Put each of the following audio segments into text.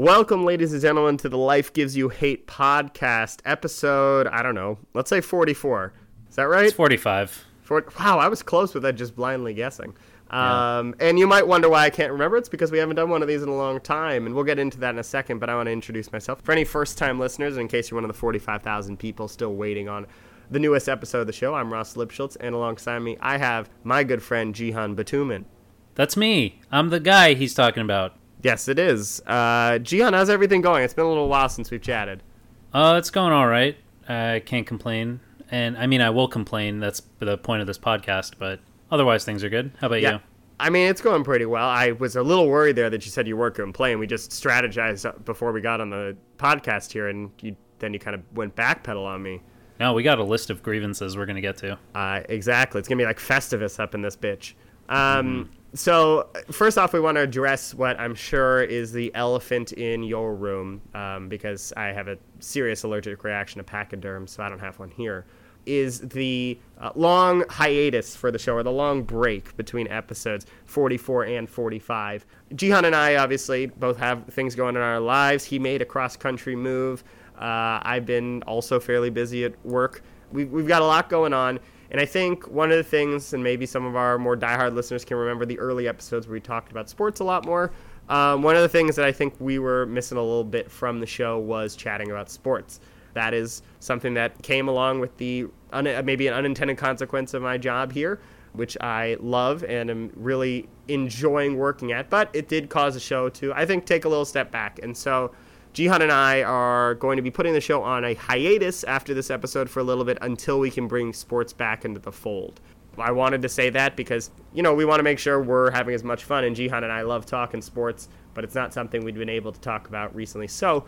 Welcome, ladies and gentlemen, to the Life Gives You Hate podcast, episode, I don't know, let's say 44. Is that right? It's 45. For, wow, I was close with that, just blindly guessing. Um, And you might wonder why I can't remember. It's because we haven't done one of these in a long time, and we'll get into that in a second. But I want to introduce myself for any first-time listeners, in case you're one of the 45,000 people still waiting on the newest episode of the show. I'm Ross Lipschultz, and alongside me, I have my good friend Jihan Batuman. That's me. I'm the guy he's talking about. Yes, it is. Uh, Jihan, how's everything going? It's been a little while since we've chatted. Uh, it's going all right. I can't complain. And I mean, I will complain. That's the point of this podcast. But otherwise, things are good. How about Yeah. you? I mean, it's going pretty well. I was a little worried there that you said you weren't going to play, and we just strategized before we got on the podcast here, and you, then you kind of went backpedal on me. No, we got a list of grievances we're going to get to. Uh, exactly. It's going to be like Festivus up in this bitch. Um, So, first off, we want to address what I'm sure is the elephant in your room, um, because I have a serious allergic reaction to pachyderm, so I don't have one here. Is the uh, long hiatus for the show, or the long break between episodes 44 and 45. Jihan and I obviously both have things going on in our lives. He made a cross country move. Uh, I've been also fairly busy at work. We, we've got a lot going on. And I think one of the things, and maybe some of our more diehard listeners can remember the early episodes where we talked about sports a lot more. Um, one of the things that I think we were missing a little bit from the show was chatting about sports. That is something that came along with the un- maybe an unintended consequence of my job here, which I love and am really enjoying working at. But it did cause the show to, I think, take a little step back. And so Jihan and I are going to be putting the show on a hiatus after this episode for a little bit until we can bring sports back into the fold. I wanted to say that because, you know, we want to make sure we're having as much fun, and Jihan and I love talking sports, but it's not something we've been able to talk about recently. So,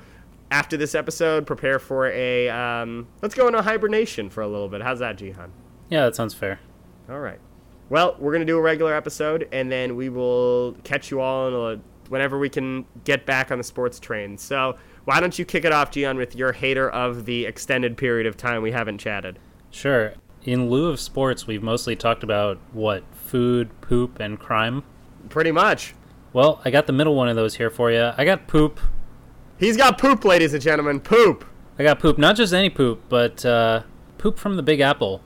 after this episode, prepare for a, um, let's go into hibernation for a little bit. How's that, Jihan? Yeah, that sounds fair. All right. Well, we're going to do a regular episode, and then we will catch you all in a, whenever we can get back on the sports train. So, why don't you kick it off, Jihan, with your hater of the extended period of time we haven't chatted? Sure. In lieu of sports, we've mostly talked about what? Food, poop, and crime. Pretty much. Well, I got the middle one of those here for you. I got poop. He's got poop, ladies and gentlemen. Poop. I got poop, not just any poop, but uh, poop from the Big Apple.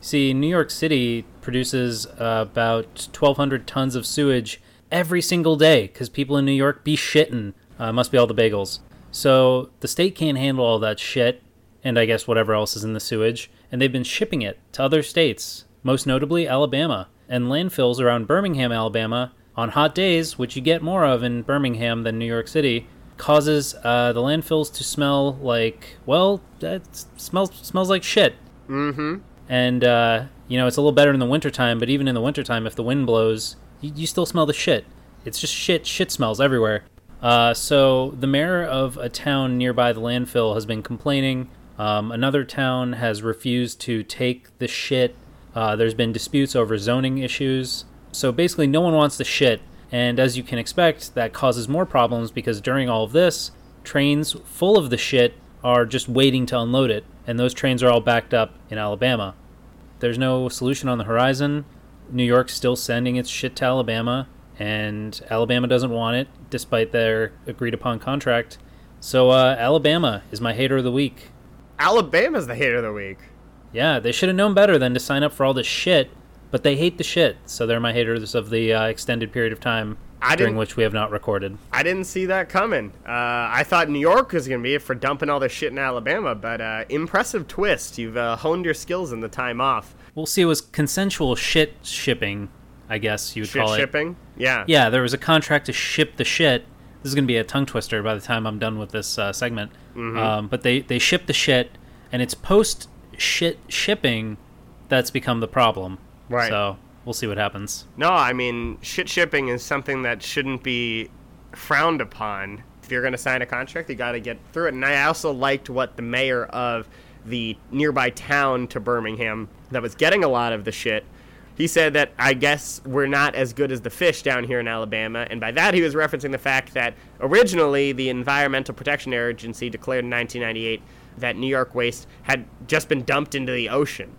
See, New York City produces uh, about 1,200 tons of sewage every single day because people in New York be shitting. Uh, must be all the bagels. So the state can't handle all that shit, and I guess whatever else is in the sewage, and they've been shipping it to other states, most notably Alabama, and landfills around Birmingham, Alabama, on hot days, which you get more of in Birmingham than New York City, causes uh, the landfills to smell like well, that smells smells like shit. Mm-hmm. And uh, you know it's a little better in the wintertime, but even in the wintertime, if the wind blows, you, you still smell the shit. It's just shit. Shit smells everywhere. Uh, so the mayor of a town nearby the landfill has been complaining. Um, another town has refused to take the shit. Uh, there's been disputes over zoning issues. So basically, no one wants the shit. And as you can expect, that causes more problems because during all of this, trains full of the shit are just waiting to unload it. And those trains are all backed up in Alabama. There's no solution on the horizon. New York's still sending its shit to Alabama, and Alabama doesn't want it, despite their agreed upon contract. So, uh, Alabama is my hater of the week. Alabama's the hater of the week. Yeah, they should have known better than to sign up for all this shit, but they hate the shit, so they're my haters of the uh, extended period of time I during which we have not recorded. I didn't see that coming. Uh, I thought New York was going to be it for dumping all this shit in Alabama, but uh, impressive twist. You've uh, honed your skills in the time off. We'll see, it was consensual shit shipping, I guess you would Shit call it. Shit shipping? Yeah. Yeah, there was a contract to ship the shit. This is going to be a tongue twister by the time I'm done with this uh, segment. Um, but they, they ship the shit, and it's post shit shipping that's become the problem. Right. So we'll see what happens. No, I mean, shit shipping is something that shouldn't be frowned upon. If you're going to sign a contract, you got to get through it. And I also liked what the mayor of the nearby town to Birmingham that was getting a lot of the shit. He said that I guess we're not as good as the fish down here in Alabama, and by that he was referencing the fact that originally the Environmental Protection Agency declared in 1998 that New York waste had just been dumped into the ocean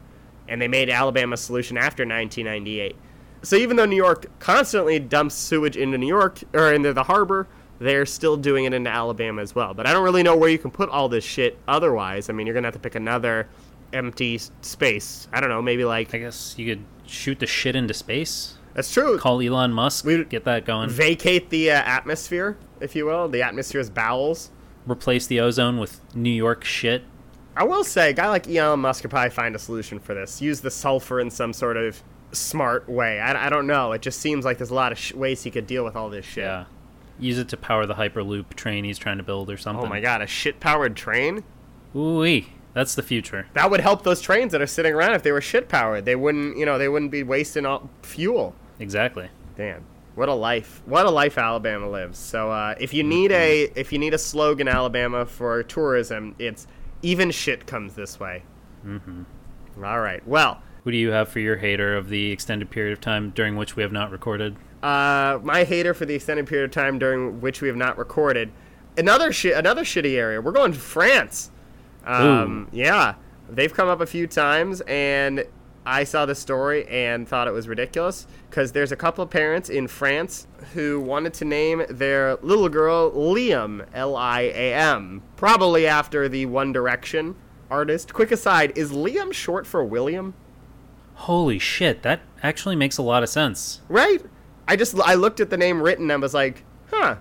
and they made Alabama a solution after 1998. So even though New York constantly dumps sewage into New York or into the harbor, they're still doing it into Alabama as well. But I don't really know where you can put all this shit otherwise. I mean, you're going to have to pick another empty space. I don't know, maybe like. I guess you could shoot the shit into space. That's true. Call Elon Musk. We- get that going. Vacate the uh, atmosphere, if you will, the atmosphere's bowels. Replace the ozone with New York shit. I will say, a guy like Elon Musk could probably find a solution for this. Use the sulfur in some sort of smart way. I, I don't know. It just seems like there's a lot of sh- ways he could deal with all this shit. Yeah. Use it to power the Hyperloop train he's trying to build or something. Oh my god, a shit powered train? Ooh, that's the future. That would help those trains that are sitting around if they were shit powered. They wouldn't, you know, they wouldn't be wasting all fuel. Exactly. Damn. What a life. What a life Alabama lives. So uh, if you need a if you need a slogan Alabama for tourism, it's even shit comes this way. Mm-hmm. All right. Well, Who do you have for your hater of the extended period of time during which we have not recorded? Uh, my hater for the extended period of time during which we have not recorded. Another shit, another shitty area. We're going to France. Um, yeah, they've come up a few times, and I saw the story and thought it was ridiculous because there's a couple of parents in France who wanted to name their little girl Liam, L-I-A-M, probably after the One Direction artist. Quick aside: Is Liam short for William? Holy shit, that actually makes a lot of sense. Right? I just I looked at the name written and was like, huh.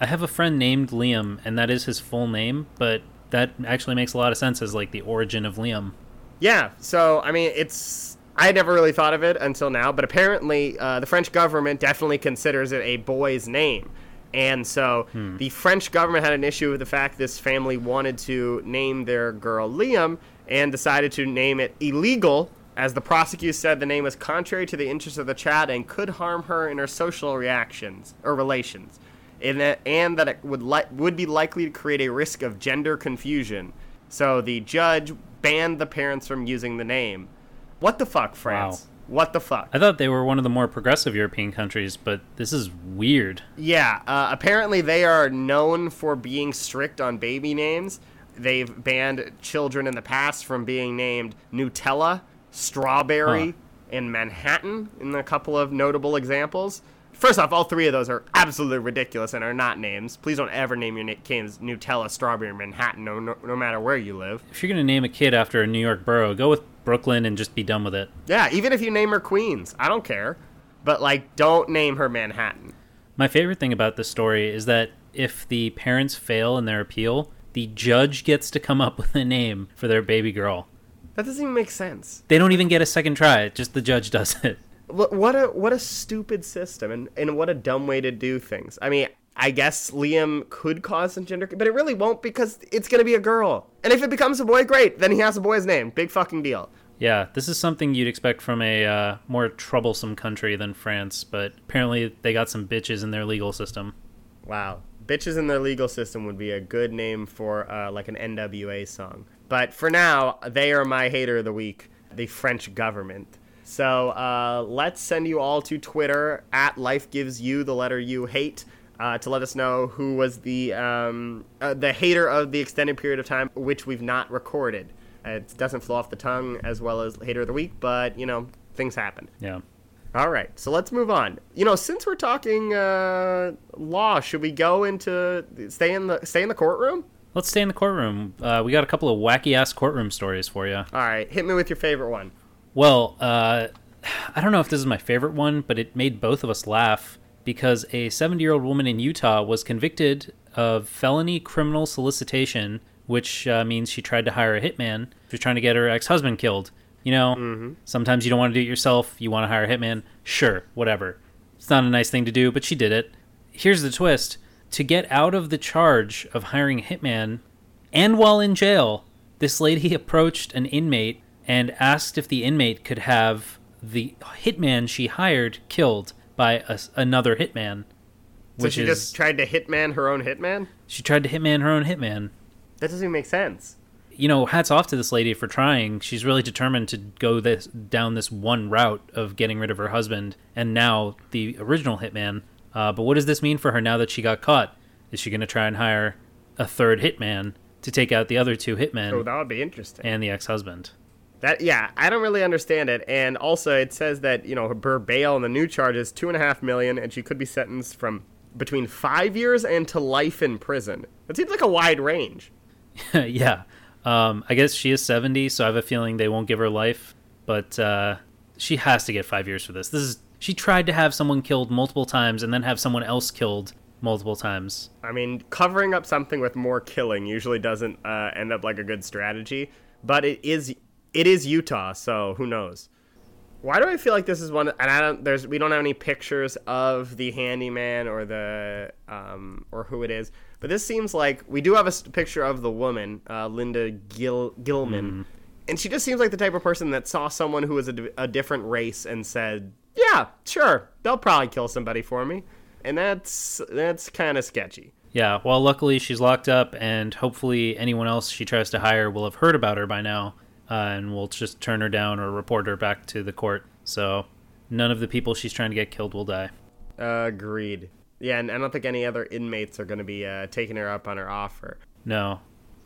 I have a friend named Liam, and that is his full name, but that actually makes a lot of sense as like the origin of Liam. Yeah, so I mean, it's I never really thought of it until now, but apparently uh, the French government definitely considers it a boy's name, and so the French government had an issue with the fact this family wanted to name their girl Liam and decided to name it illegal. As the prosecutor said, the name was contrary to the interests of the child and could harm her in her social reactions or relations, and that, and that it would li- would be likely to create a risk of gender confusion. So the judge banned the parents from using the name. What the fuck, France? What the fuck? I thought they were one of the more progressive European countries, but this is weird. Yeah, uh, apparently they are known for being strict on baby names. They've banned children in the past from being named Nutella, Strawberry, Huh. and Manhattan in a couple of notable examples. First off, all three of those are absolutely ridiculous and are not names. Please don't ever name your na- kids Nutella, Strawberry, Manhattan, no, no, no matter where you live. If you're going to name a kid after a New York borough, go with Brooklyn and just be done with it. Yeah, even if you name her Queens, I don't care. But, like, don't name her Manhattan. My favorite thing about this story is that if the parents fail in their appeal, the judge gets to come up with a name for their baby girl. That doesn't even make sense. They don't even get a second try, just the judge does it. What what a what a stupid system and, and what a dumb way to do things. I mean, I guess Liam could cause some gender, but it really won't because it's gonna be a girl. And if it becomes a boy, great. Then he has a boy's name. Big fucking deal. Yeah, this is something you'd expect from a uh, more troublesome country than France, but apparently they got some bitches in their legal system. Wow. Bitches in their legal system would be a good name for uh, like an NWA song. But for now, they are my hater of the week, the French government. So uh, let's send you all to Twitter at Life Gives You the letter U hate uh, to let us know who was the um, uh, the hater of the extended period of time which we've not recorded. It doesn't flow off the tongue as well as hater of the week, but you know things happen. Yeah. All right, so let's move on. You know, since we're talking uh, law, should we go into stay in the stay in the courtroom? Let's stay in the courtroom. Uh, we got a couple of wacky ass courtroom stories for you. All right, hit me with your favorite one. Well, uh, I don't know if this is my favorite one, but it made both of us laugh because a 70 year old woman in Utah was convicted of felony criminal solicitation, which uh, means she tried to hire a hitman. She was trying to get her ex husband killed. You know, sometimes you don't want to do it yourself, you want to hire a hitman. Sure, whatever. It's not a nice thing to do, but she did it. Here's the twist to get out of the charge of hiring a hitman and while in jail, this lady approached an inmate and asked if the inmate could have the hitman she hired killed by a, another hitman. So she just tried to hitman her own hitman. she tried to hitman her own hitman. That doesn't even make sense. You know, hats off to this lady for trying. She's really determined to go this down this one route of getting rid of her husband and now the original hitman. Uh, but what does this mean for her now that she got caught? Is she going to try and hire a third hitman to take out the other two hitmen Oh, that would be interesting. and the ex-husband? That yeah, I don't really understand it. And also, it says that you know her bail on the new charge is two and a half million, and she could be sentenced from between five years and to life in prison. That seems like a wide range. yeah. Um, I guess she is 70, so I have a feeling they won't give her life. But uh, she has to get five years for this. This is she tried to have someone killed multiple times and then have someone else killed multiple times. I mean, covering up something with more killing usually doesn't uh, end up like a good strategy, but it is it is Utah, so who knows? Why do I feel like this is one? And I don't. There's we don't have any pictures of the handyman or the um, or who it is, but this seems like we do have a picture of the woman, uh, Linda Gil, Gilman, mm. And she just seems like the type of person that saw someone who was a, a different race and said, "Yeah, sure, they'll probably kill somebody for me," and that's that's kind of sketchy. Yeah, well, luckily she's locked up, and hopefully anyone else she tries to hire will have heard about her by now uh, and we'll just turn her down or report her back to the court. So none of the people she's trying to get killed will die. Uh, agreed. Yeah, and I don't think any other inmates are going to be uh, taking her up on her offer. No.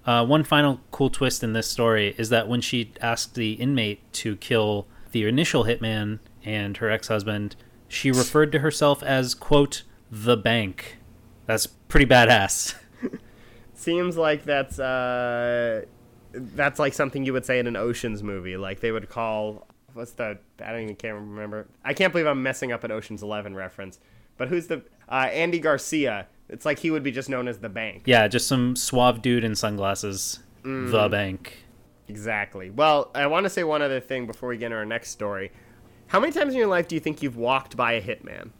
Uh, one final cool twist in this story is that when she asked the inmate to kill the initial hitman and her ex husband, she referred to herself as, quote, the bank. That's pretty badass. Seems like that's uh, that's like something you would say in an Ocean's movie. Like they would call what's the I don't even can't remember. I can't believe I'm messing up an Ocean's Eleven reference. But who's the uh, Andy Garcia? It's like he would be just known as the bank. Yeah, just some suave dude in sunglasses. Mm. The bank. Exactly. Well, I want to say one other thing before we get into our next story. How many times in your life do you think you've walked by a hitman?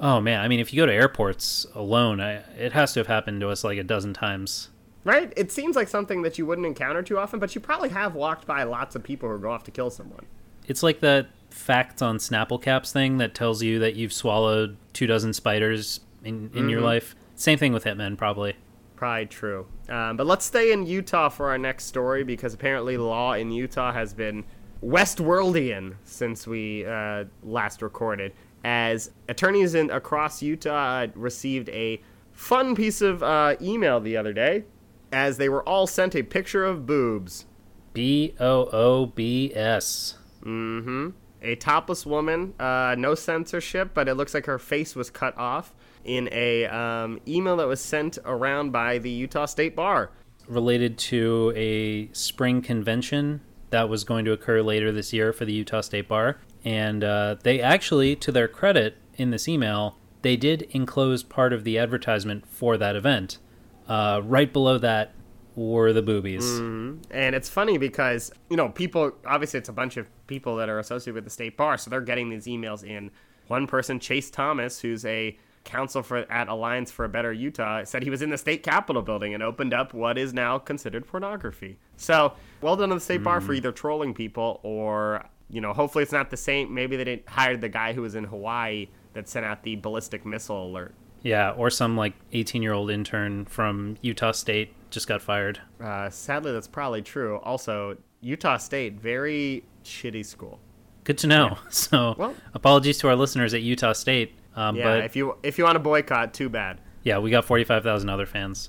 Oh man, I mean, if you go to airports alone, I, it has to have happened to us like a dozen times. Right? It seems like something that you wouldn't encounter too often, but you probably have walked by lots of people who go off to kill someone. It's like that facts on Snapple caps thing that tells you that you've swallowed two dozen spiders in, in mm-hmm. your life. Same thing with Hitmen, probably. Probably true. Um, but let's stay in Utah for our next story because apparently law in Utah has been Westworldian since we uh, last recorded. As attorneys in across Utah received a fun piece of uh, email the other day as they were all sent a picture of boobs. B O O B S. Mm hmm. A topless woman, uh, no censorship, but it looks like her face was cut off in a um, email that was sent around by the Utah State Bar. Related to a spring convention that was going to occur later this year for the Utah State Bar. And uh, they actually, to their credit in this email, they did enclose part of the advertisement for that event. Uh, right below that were the boobies. Mm-hmm. And it's funny because, you know, people, obviously, it's a bunch of people that are associated with the state bar, so they're getting these emails in. One person, Chase Thomas, who's a counsel for at Alliance for a Better Utah, said he was in the state capitol building and opened up what is now considered pornography. So, well done to the state mm. bar for mm. either trolling people or, you know, hopefully it's not the same. Maybe they didn't hire the guy who was in Hawaii that sent out the ballistic missile alert. Yeah, or some like 18 year old intern from Utah State just got fired. Uh, sadly, that's probably true. Also, Utah State, very shitty school. Good to know. Yeah. So, well, apologies to our listeners at Utah State. Um, yeah, but if you if you want to boycott, too bad. Yeah, we got 45,000 other fans.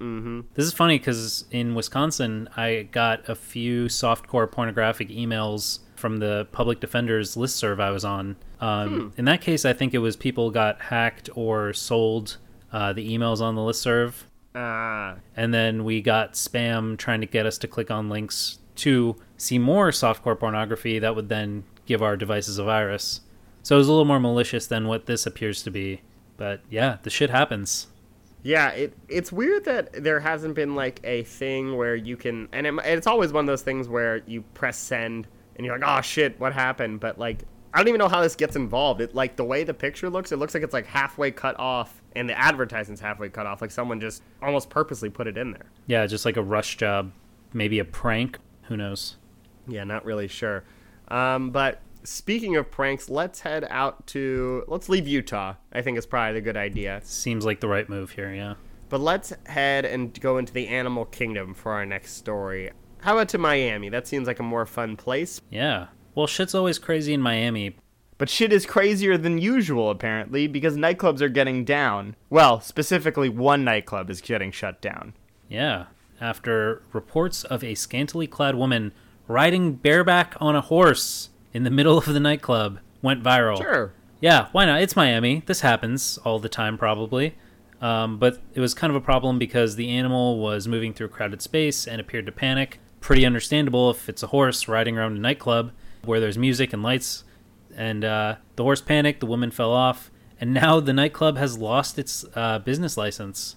Mm-hmm. This is funny because in Wisconsin, I got a few softcore pornographic emails from the public defender's list serve I was on. Um, hmm. In that case, I think it was people got hacked or sold uh, the emails on the list serve. Ah. And then we got spam trying to get us to click on links to see more softcore pornography that would then give our devices a virus. So it was a little more malicious than what this appears to be. But yeah, the shit happens. Yeah, it it's weird that there hasn't been like a thing where you can, and it, it's always one of those things where you press send and you're like, oh shit, what happened? But like, I don't even know how this gets involved. It like the way the picture looks, it looks like it's like halfway cut off, and the advertisement's halfway cut off. Like someone just almost purposely put it in there. Yeah, just like a rush job, maybe a prank. Who knows? Yeah, not really sure. Um, but speaking of pranks, let's head out to let's leave Utah. I think is probably a good idea. Seems like the right move here. Yeah. But let's head and go into the animal kingdom for our next story. How about to Miami? That seems like a more fun place. Yeah. Well, shit's always crazy in Miami. But shit is crazier than usual, apparently, because nightclubs are getting down. Well, specifically, one nightclub is getting shut down. Yeah. After reports of a scantily clad woman riding bareback on a horse in the middle of the nightclub went viral. Sure. Yeah, why not? It's Miami. This happens all the time, probably. Um, but it was kind of a problem because the animal was moving through a crowded space and appeared to panic. Pretty understandable if it's a horse riding around a nightclub where there's music and lights. And uh, the horse panicked, the woman fell off, and now the nightclub has lost its uh, business license.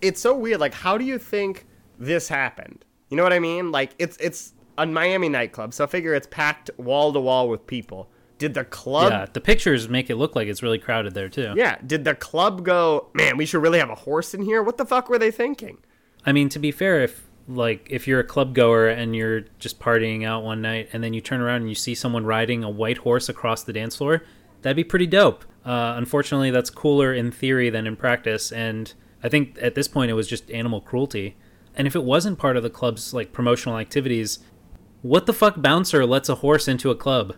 It's so weird. Like, how do you think this happened? You know what I mean? Like, it's it's a Miami nightclub, so I figure it's packed wall to wall with people. Did the club? yeah, the pictures make it look like it's really crowded there too. Yeah. Did the club go? Man, we should really have a horse in here. What the fuck were they thinking? I mean, to be fair, if like if you're a club goer and you're just partying out one night and then you turn around and you see someone riding a white horse across the dance floor, that'd be pretty dope. Uh, unfortunately, that's cooler in theory than in practice, and I think at this point it was just animal cruelty. And if it wasn't part of the club's like promotional activities, what the fuck bouncer lets a horse into a club?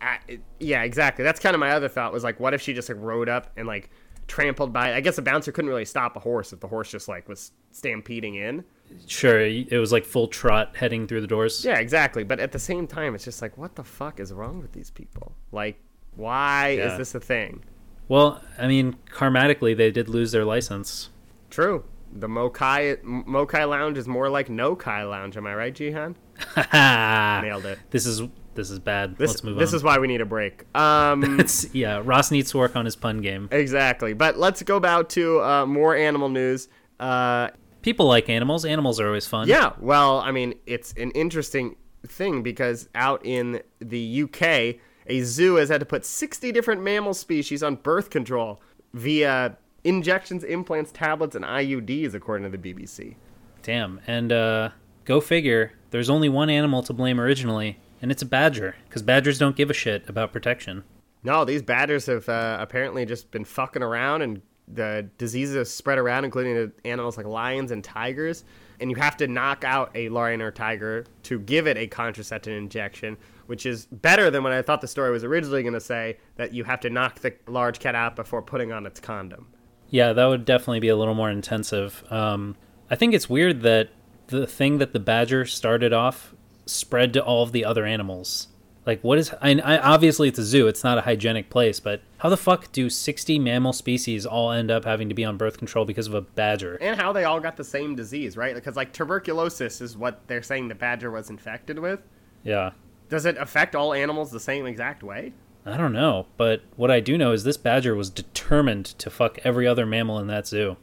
I, yeah, exactly. That's kind of my other thought was like, what if she just like rode up and like trampled by? I guess a bouncer couldn't really stop a horse if the horse just like was stampeding in. Sure, it was like full trot heading through the doors. Yeah, exactly. But at the same time, it's just like, what the fuck is wrong with these people? Like, why Yeah. is this a thing? Well, I mean, karmatically, they did lose their license. True. The Mokai Mokai Lounge is more like No Kai Lounge. Am I right, Jihan? Nailed it. This is this is bad. This, Let's move this on. is why we need a break. Um, yeah, Ross needs to work on his pun game. exactly. But let's go back to uh, more animal news. Uh, People like animals. Animals are always fun. Yeah, well, I mean, it's an interesting thing because out in the UK, a zoo has had to put 60 different mammal species on birth control via injections, implants, tablets, and IUDs, according to the BBC. Damn. And uh, go figure. There's only one animal to blame originally, and it's a badger, because badgers don't give a shit about protection. No, these badgers have uh, apparently just been fucking around, and the diseases have spread around, including animals like lions and tigers. And you have to knock out a lion or tiger to give it a contraceptive injection, which is better than what I thought the story was originally going to say that you have to knock the large cat out before putting on its condom. Yeah, that would definitely be a little more intensive. Um, I think it's weird that the thing that the badger started off spread to all of the other animals. Like, what is? I, I obviously it's a zoo. It's not a hygienic place, but how the fuck do sixty mammal species all end up having to be on birth control because of a badger? And how they all got the same disease, right? Because, like, tuberculosis is what they're saying the badger was infected with. Yeah, Does it affect all animals the same exact way? I don't know, but what I do know is this badger was determined to fuck every other mammal in that zoo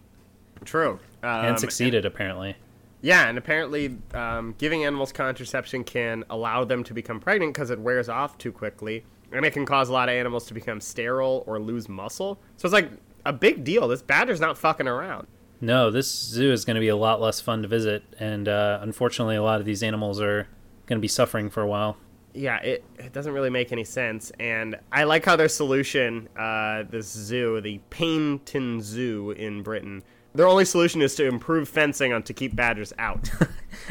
True. Um, and succeeded apparently. Yeah, and apparently, um, giving animals contraception can allow them to become pregnant because it wears off too quickly, and it can cause a lot of animals to become sterile or lose muscle. So it's like a big deal. This badger's not fucking around. No, this zoo is going to be a lot less fun to visit, and uh, unfortunately, a lot of these animals are going to be suffering for a while. Yeah, it, it doesn't really make any sense. And I like how their solution, uh, this zoo, the Paignton Zoo in Britain, their only solution is to improve fencing on to keep badgers out.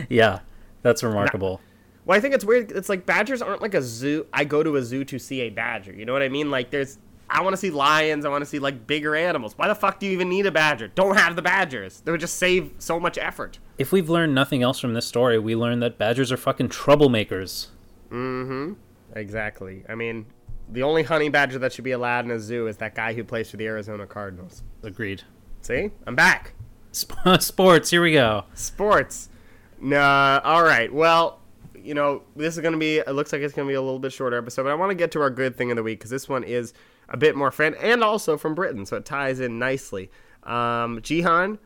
Yeah, that's remarkable. Well, I think it's weird. It's like badgers aren't like a zoo. I go to a zoo to see a badger. You know what I mean? Like there's, I want to see lions. I want to see like bigger animals. Why the fuck do you even need a badger? Don't have the badgers. They would just save so much effort. If we've learned nothing else from this story, we learned that badgers are fucking troublemakers. Exactly. I mean, the only honey badger that should be allowed in a zoo is that guy who plays for the Arizona Cardinals. Agreed. See, I'm back. Sp- Sports, here we go. Sports. Nah. All right. Well, you know, this is gonna be. It looks like it's gonna be a little bit shorter episode, but I want to get to our good thing of the week because this one is a bit more fan and also from Britain, so it ties in nicely. Um, Jihan,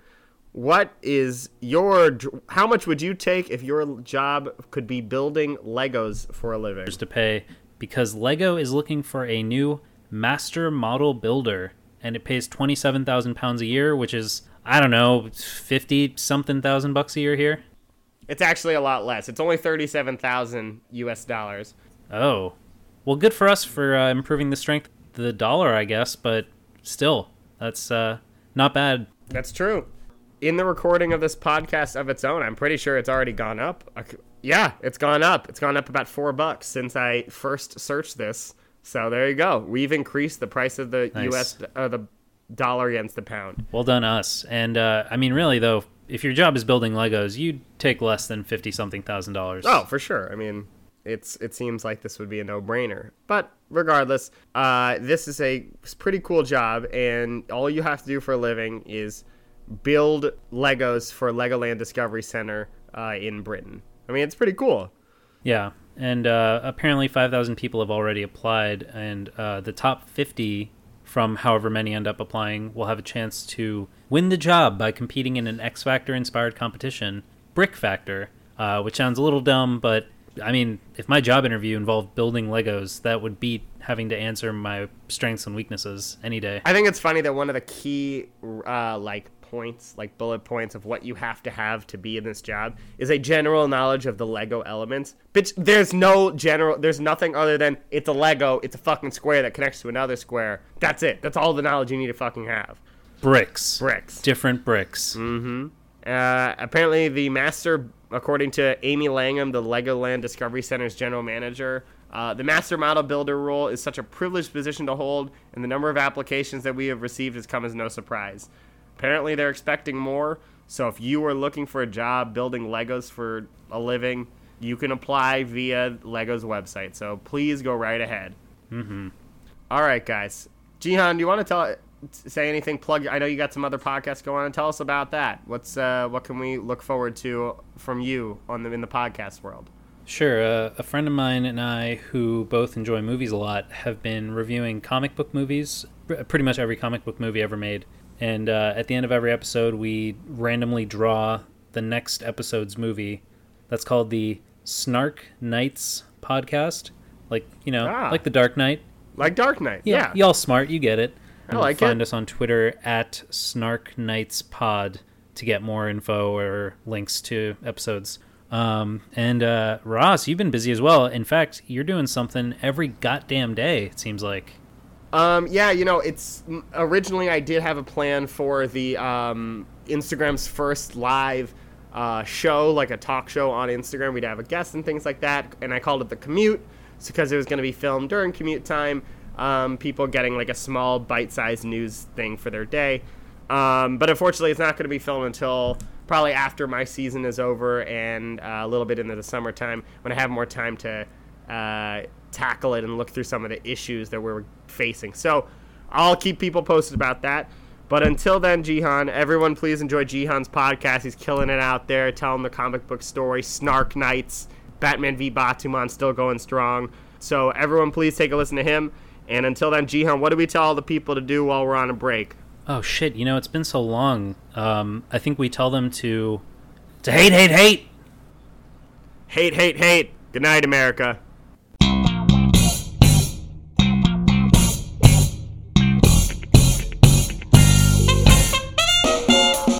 what is your? How much would you take if your job could be building Legos for a living? To pay because Lego is looking for a new master model builder, and it pays twenty seven thousand pounds a year, which is I don't know fifty something thousand bucks a year here. It's actually a lot less. It's only thirty-seven thousand U.S. dollars. Oh, well, good for us for uh, improving the strength of the dollar, I guess. But still, that's uh, not bad. That's true. In the recording of this podcast of its own, I'm pretty sure it's already gone up. Yeah, it's gone up. It's gone up about four bucks since I first searched this. So there you go. We've increased the price of the Nice. U.S. Uh, the dollar against the pound. Well done, us. And uh, I mean, really though, if your job is building Legos, you'd take less than fifty something thousand dollars. Oh, for sure. I mean, it's it seems like this would be a no-brainer. But regardless, uh, this is a pretty cool job, and all you have to do for a living is build Legos for Legoland Discovery Center uh, in Britain. I mean, it's pretty cool. Yeah, and uh, apparently 5,000 people have already applied, and uh, the top 50 from however many end up applying will have a chance to win the job by competing in an X Factor inspired competition, Brick Factor, uh, which sounds a little dumb, but I mean, if my job interview involved building Legos, that would beat having to answer my strengths and weaknesses any day. I think it's funny that one of the key, uh, like points, like bullet points of what you have to have to be in this job is a general knowledge of the Lego elements. Bitch, there's no general, there's nothing other than it's a Lego, it's a fucking square that connects to another square. That's it. That's all the knowledge you need to fucking have. Bricks. Bricks. Different bricks. Mm-hmm. Uh, apparently, the master, according to Amy Langham, the Legoland Discovery Center's general manager, uh, the master model builder role is such a privileged position to hold, and the number of applications that we have received has come as no surprise. Apparently, they're expecting more. So if you are looking for a job building Legos for a living, you can apply via Lego's website. So please go right ahead. Mm-hmm. All right, guys. Jihan, do you want to tell say anything? Plug. I know you got some other podcasts going on. Tell us about that. What's uh, what can we look forward to from you on the in the podcast world? Sure. Uh, a friend of mine and I, who both enjoy movies a lot, have been reviewing comic book movies. Pretty much every comic book movie ever made. And uh, at the end of every episode, we randomly draw the next episode's movie. That's called the Snark Knights podcast. Like, you know, Ah. like the Dark Knight. Like Dark Knight. Yeah. Yeah. Y'all smart. You get it. I like find it. us on Twitter at Snark Knights Pod to get more info or links to episodes. Um, and uh, Ross, you've been busy as well. In fact, you're doing something every goddamn day. It seems like. Um, yeah, you know, it's originally I did have a plan for the um, Instagram's first live uh, show, like a talk show on Instagram. We'd have a guest and things like that, and I called it the commute because it was going to be filmed during commute time. Um, people getting like a small bite-sized news thing for their day. Um, but unfortunately, it's not going to be filmed until probably after my season is over and uh, a little bit into the summertime when I have more time to uh, tackle it and look through some of the issues that we're facing. So I'll keep people posted about that. But until then, Jihan, everyone please enjoy Jihan's podcast. He's killing it out there, telling the comic book story, Snark Knights, Batman v Batuman still going strong. So everyone please take a listen to him. And until then, Jihan, what do we tell all the people to do while we're on a break? Oh shit! You know it's been so long. Um, I think we tell them to to hate, hate, hate. Hate, hate, hate. Good night, America.